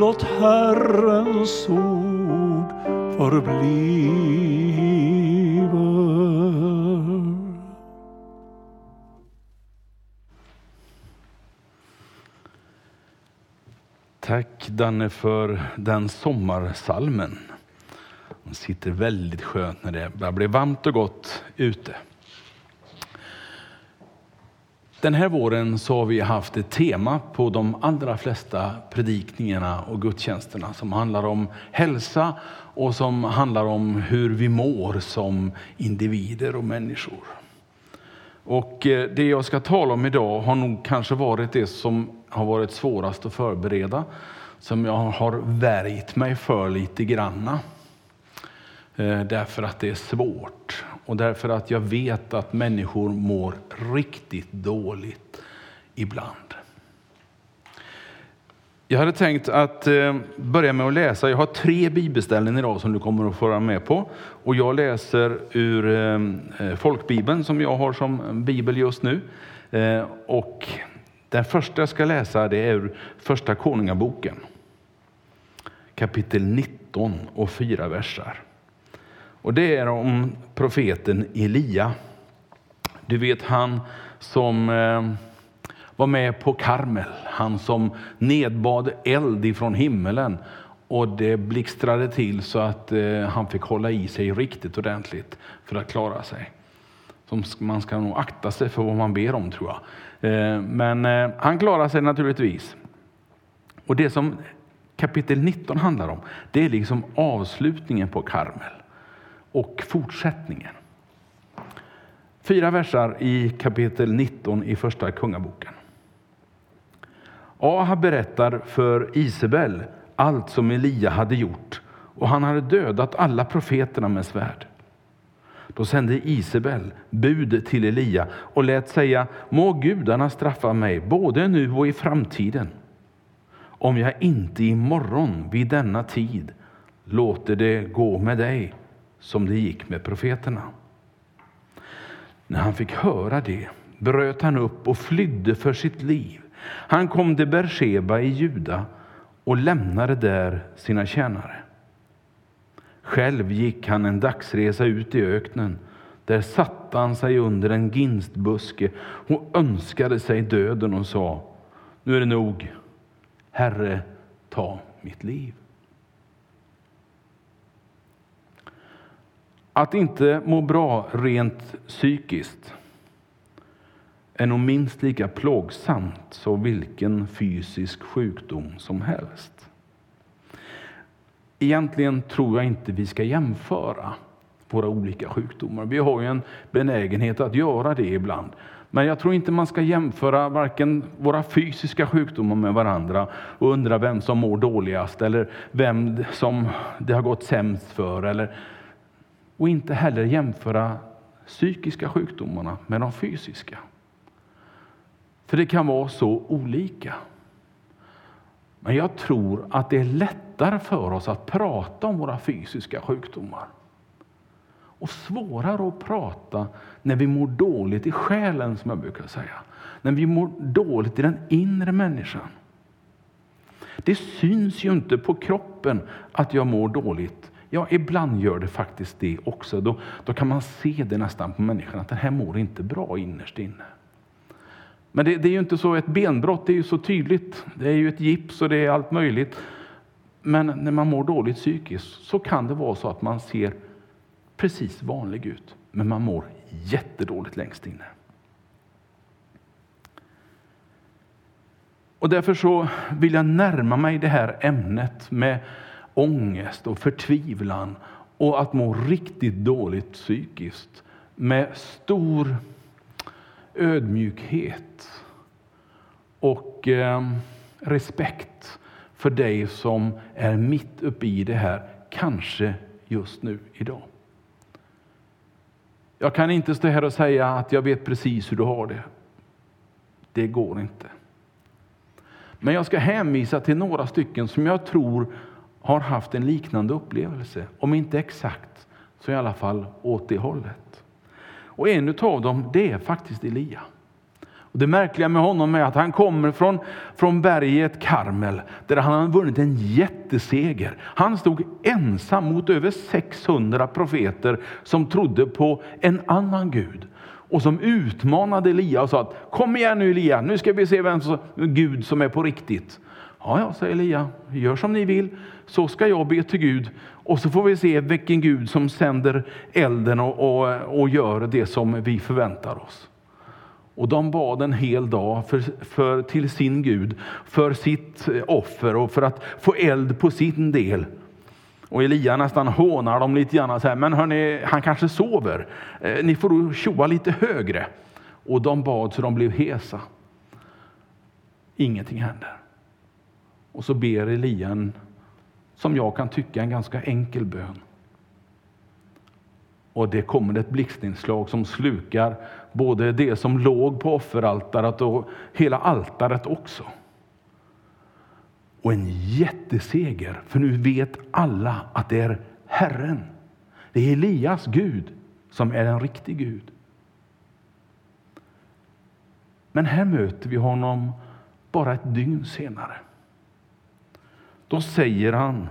Låt Herrens ord förbliva. Tack Danne för den sommarsalmen. Den sitter väldigt skönt när det börjar bli varmt och gott ute. Den här våren så har vi haft ett tema på de allra flesta predikningarna och gudstjänsterna som handlar om hälsa och som handlar om hur vi mår som individer och människor. Och eh, det jag ska tala om idag har nog kanske varit det som har varit svårast att förbereda, som jag har värjt mig för lite granna. Eh, därför att det är svårt och därför att jag vet att människor mår riktigt dåligt ibland. Jag hade tänkt att eh, börja med att läsa. Jag har tre bibelställen idag som du kommer att få vara med på. Och jag läser ur eh, eh, folkbibeln som jag har som bibel just nu. Och den första jag ska läsa det är ur Första Konungaboken. Kapitel 19 och fyra versar. Och det är om profeten Elia. Du vet han som eh, var med på Karmel, han som nedbad eld ifrån himmelen och det blixtrade till så att eh, han fick hålla i sig riktigt ordentligt för att klara sig. man ska nog akta sig för vad man ber om tror jag. Eh, men han klarar sig naturligtvis. Och det som kapitel 19 handlar om, det är liksom avslutningen på Karmel och fortsättningen. Fyra versar i kapitel 19 i Första Kungaboken. Ahab berättar för Isabel allt som Elia hade gjort och han hade dödat alla profeterna med svärd. Då sände Isabel bud till Elia och lät säga Må gudarna straffa mig både nu och i framtiden om jag inte imorgon vid denna tid låter det gå med dig som det gick med profeterna. När han fick höra det bröt han upp och flydde för sitt liv. Han kom till Bersheba i Juda och lämnade där sina tjänare. Själv gick han en dagsresa ut i öknen. Där satte han sig under en ginstbuske och önskade sig döden och sa, nu är det nog, Herre, ta mitt liv. Att inte må bra rent psykiskt är nog minst lika plågsamt som vilken fysisk sjukdom som helst. Egentligen tror jag inte vi ska jämföra våra olika sjukdomar. Vi har ju en benägenhet att göra det ibland. Men jag tror inte man ska jämföra varken våra fysiska sjukdomar med varandra och undra vem som mår dåligast eller vem som det har gått sämst för. Eller och inte heller jämföra psykiska sjukdomarna med de fysiska. För det kan vara så olika. Men jag tror att det är lättare för oss att prata om våra fysiska sjukdomar och svårare att prata när vi mår dåligt i själen, som jag brukar säga. När vi mår dåligt i den inre människan. Det syns ju inte på kroppen att jag mår dåligt, Ja, ibland gör det faktiskt det också. Då, då kan man se det nästan på människan att den här mår inte bra innerst inne. Men det, det, är ju inte så, ett benbrott är ju så tydligt. Det är ju ett gips och det är allt möjligt. Men när man mår dåligt psykiskt så kan det vara så att man ser precis vanlig ut, men man mår jättedåligt längst inne. Och därför så vill jag närma mig det här ämnet med ångest och förtvivlan och att må riktigt dåligt psykiskt med stor ödmjukhet och eh, respekt för dig som är mitt uppe i det här, kanske just nu idag. Jag kan inte stå här och säga att jag vet precis hur du har det. Det går inte. Men jag ska hänvisa till några stycken som jag tror har haft en liknande upplevelse. Om inte exakt, så i alla fall åt det hållet. Och en av dem, det är faktiskt Elia. Och det märkliga med honom är att han kommer från, från berget Karmel, där han har vunnit en jätteseger. Han stod ensam mot över 600 profeter som trodde på en annan Gud och som utmanade Elia och sa att kom igen nu Elia, nu ska vi se vem som, Gud som är på riktigt. Ja, ja, säger Elia, gör som ni vill, så ska jag be till Gud och så får vi se vilken Gud som sänder elden och, och, och gör det som vi förväntar oss. Och de bad en hel dag för, för, till sin Gud, för sitt offer och för att få eld på sin del. Och Elia nästan hånar dem lite grann, så här, men hörni, han kanske sover. Eh, ni får tjoa lite högre. Och de bad så de blev hesa. Ingenting händer. Och så ber Elia en, som jag kan tycka, en ganska enkel bön. Och det kommer ett blixtinslag som slukar både det som låg på offeraltaret och hela altaret också. Och en jätteseger, för nu vet alla att det är Herren. Det är Elias Gud som är en riktig Gud. Men här möter vi honom bara ett dygn senare. Då säger han,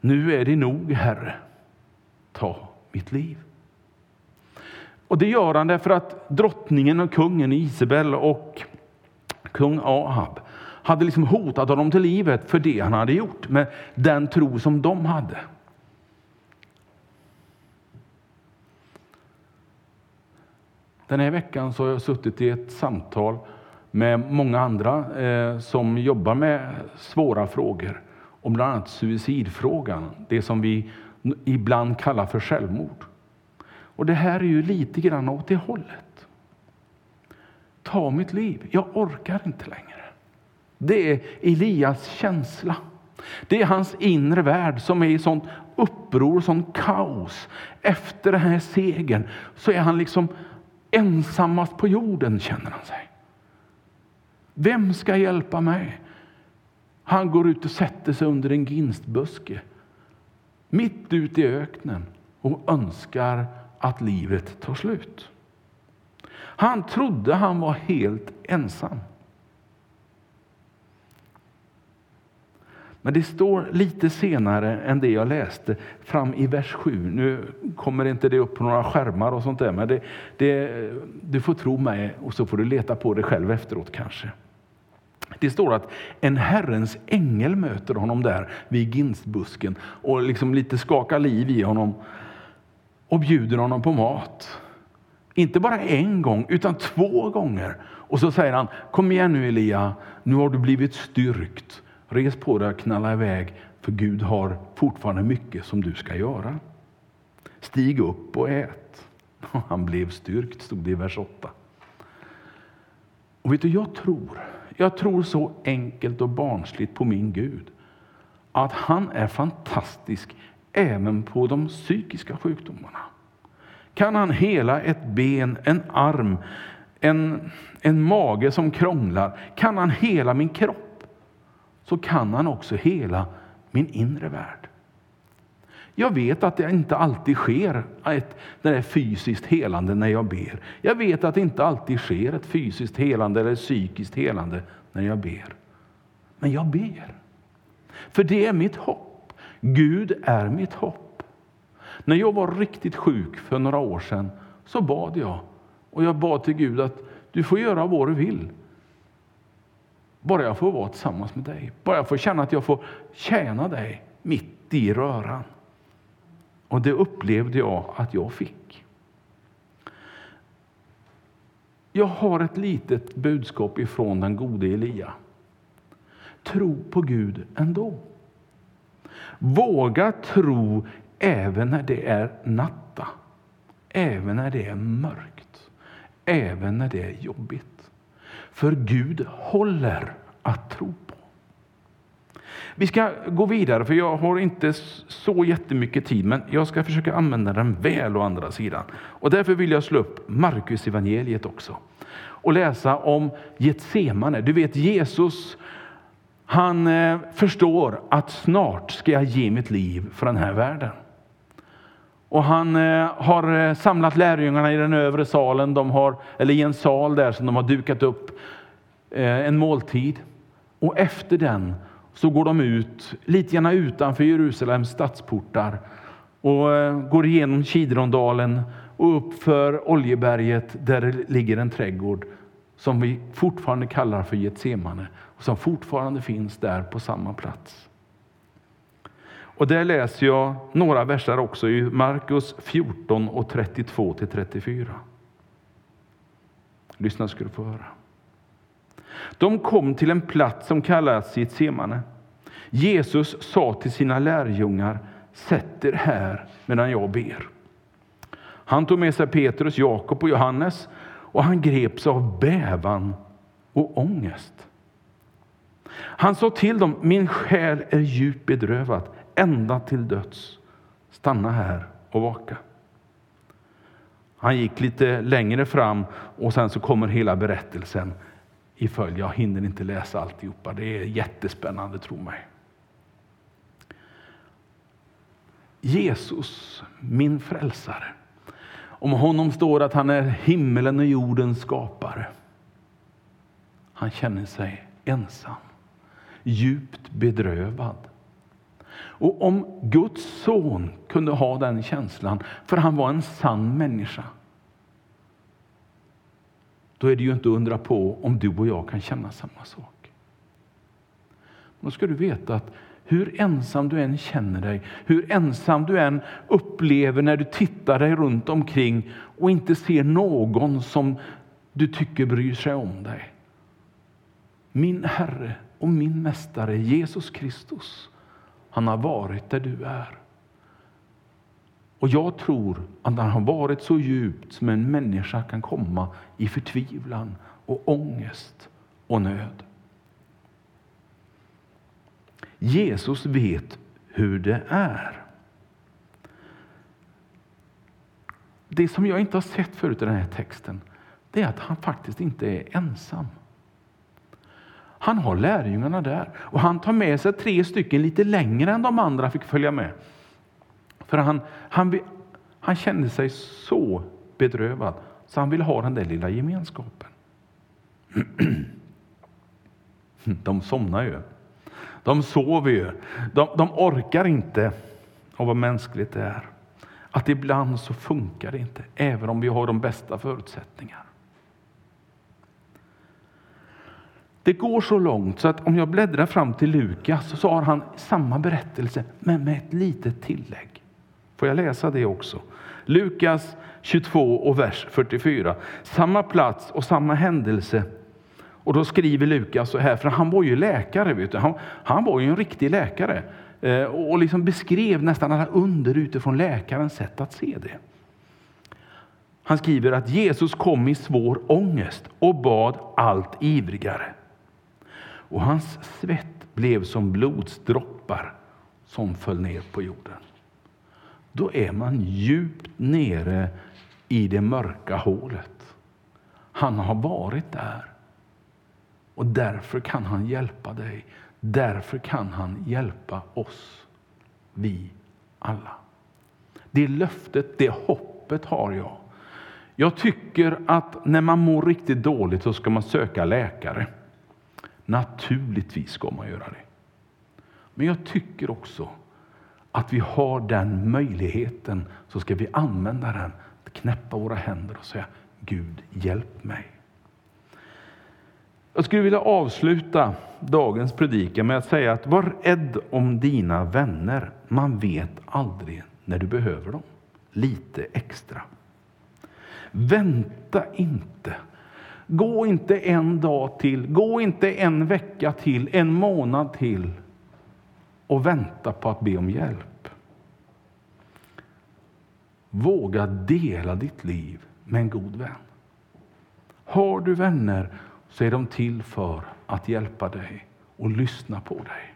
nu är det nog Herre, ta mitt liv. Och det gör han därför att drottningen och kungen Isabel och kung Ahab hade liksom hotat honom till livet för det han hade gjort med den tro som de hade. Den här veckan så har jag suttit i ett samtal med många andra eh, som jobbar med svåra frågor, om bland annat suicidfrågan, det som vi ibland kallar för självmord. Och det här är ju lite grann åt det hållet. Ta mitt liv, jag orkar inte längre. Det är Elias känsla. Det är hans inre värld som är i sånt uppror, sånt kaos. Efter den här segern så är han liksom ensammast på jorden, känner han sig. Vem ska hjälpa mig? Han går ut och sätter sig under en ginstbuske mitt ute i öknen och önskar att livet tar slut. Han trodde han var helt ensam. Men det står lite senare än det jag läste, fram i vers 7. Nu kommer inte det upp på några skärmar och sånt där, men det, det, du får tro mig och så får du leta på det själv efteråt kanske. Det står att en Herrens ängel möter honom där vid ginstbusken och liksom lite skakar liv i honom och bjuder honom på mat. Inte bara en gång, utan två gånger. Och så säger han, kom igen nu Elia, nu har du blivit styrkt. Res på dig och knalla iväg, för Gud har fortfarande mycket som du ska göra. Stig upp och ät. Han blev styrkt, stod det i vers 8. Och vet du, jag tror, jag tror så enkelt och barnsligt på min Gud, att han är fantastisk även på de psykiska sjukdomarna. Kan han hela ett ben, en arm, en, en mage som krånglar, kan han hela min kropp så kan han också hela min inre värld. Jag vet att det inte alltid sker ett det där fysiskt helande när jag ber. Jag vet att det inte alltid sker ett fysiskt helande eller psykiskt helande när jag ber. Men jag ber. För det är mitt hopp. Gud är mitt hopp. När jag var riktigt sjuk för några år sedan så bad jag. Och jag bad till Gud att du får göra vad du vill. Bara jag får vara tillsammans med dig. Bara jag får känna att jag får tjäna dig mitt i röran. Och det upplevde jag att jag fick. Jag har ett litet budskap ifrån den gode Elia. Tro på Gud ändå. Våga tro även när det är natta, även när det är mörkt, även när det är jobbigt. För Gud håller att tro på. Vi ska gå vidare, för jag har inte så jättemycket tid, men jag ska försöka använda den väl å andra sidan. Och därför vill jag slå upp Markus evangeliet också och läsa om Getsemane. Du vet Jesus, han eh, förstår att snart ska jag ge mitt liv för den här världen. Och han eh, har eh, samlat lärjungarna i den övre salen, de har, eller i en sal där som de har dukat upp en måltid. Och efter den så går de ut, lite grann utanför Jerusalems stadsportar och eh, går igenom Kidrondalen och upp för Oljeberget där det ligger en trädgård som vi fortfarande kallar för Getsemane och som fortfarande finns där på samma plats. Och där läser jag några verser också i Markus 14 och 32 till 34. Lyssna ska du få höra. De kom till en plats som kallas Getsemane. Jesus sa till sina lärjungar, sätt er här medan jag ber. Han tog med sig Petrus, Jakob och Johannes och han greps av bävan och ångest. Han sa till dem, min själ är djupt bedrövad ända till döds. Stanna här och vaka. Han gick lite längre fram och sen så kommer hela berättelsen i följd. Jag hinner inte läsa alltihopa. Det är jättespännande, tro mig. Jesus, min frälsare. Om honom står att han är himmelen och jordens skapare. Han känner sig ensam, djupt bedrövad. Och om Guds son kunde ha den känslan, för han var en sann människa, då är det ju inte att undra på om du och jag kan känna samma sak. Då ska du veta att hur ensam du än känner dig, hur ensam du än upplever när du tittar dig runt omkring och inte ser någon som du tycker bryr sig om dig. Min Herre och min Mästare Jesus Kristus, han har varit där du är. Och jag tror att han har varit så djupt som en människa kan komma i förtvivlan och ångest och nöd. Jesus vet hur det är. Det som jag inte har sett förut i den här texten, det är att han faktiskt inte är ensam. Han har lärjungarna där och han tar med sig tre stycken lite längre än de andra fick följa med. För han, han, han kände sig så bedrövad så han ville ha den där lilla gemenskapen. De somnar ju. De sover ju. De, de orkar inte. Och vad mänskligt det är. Att ibland så funkar det inte, även om vi har de bästa förutsättningar. Det går så långt så att om jag bläddrar fram till Lukas så har han samma berättelse, men med ett litet tillägg. Får jag läsa det också? Lukas 22 och vers 44. Samma plats och samma händelse och då skriver Lukas så här, för han var ju läkare, vet du. Han, han var ju en riktig läkare eh, och liksom beskrev nästan alla under utifrån läkarens sätt att se det. Han skriver att Jesus kom i svår ångest och bad allt ivrigare. Och hans svett blev som blodsdroppar som föll ner på jorden. Då är man djupt nere i det mörka hålet. Han har varit där. Och därför kan han hjälpa dig. Därför kan han hjälpa oss. Vi alla. Det löftet, det hoppet har jag. Jag tycker att när man mår riktigt dåligt så ska man söka läkare. Naturligtvis ska man göra det. Men jag tycker också att vi har den möjligheten, så ska vi använda den. Knäppa våra händer och säga Gud, hjälp mig. Jag skulle vilja avsluta dagens predikan med att säga att var rädd om dina vänner. Man vet aldrig när du behöver dem. Lite extra. Vänta inte. Gå inte en dag till, gå inte en vecka till, en månad till och vänta på att be om hjälp. Våga dela ditt liv med en god vän. Har du vänner så är de till för att hjälpa dig och lyssna på dig.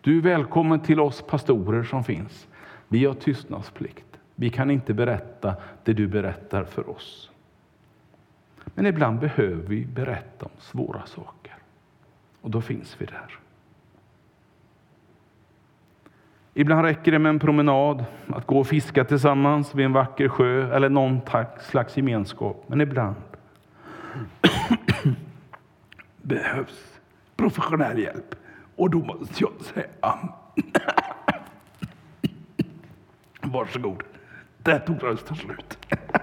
Du är välkommen till oss pastorer som finns. Vi har tystnadsplikt. Vi kan inte berätta det du berättar för oss. Men ibland behöver vi berätta om svåra saker. Och då finns vi där. Ibland räcker det med en promenad, att gå och fiska tillsammans vid en vacker sjö eller någon slags gemenskap. Men ibland behövs professionell hjälp. Och då måste jag säga Varsågod. Där tog rösten slut.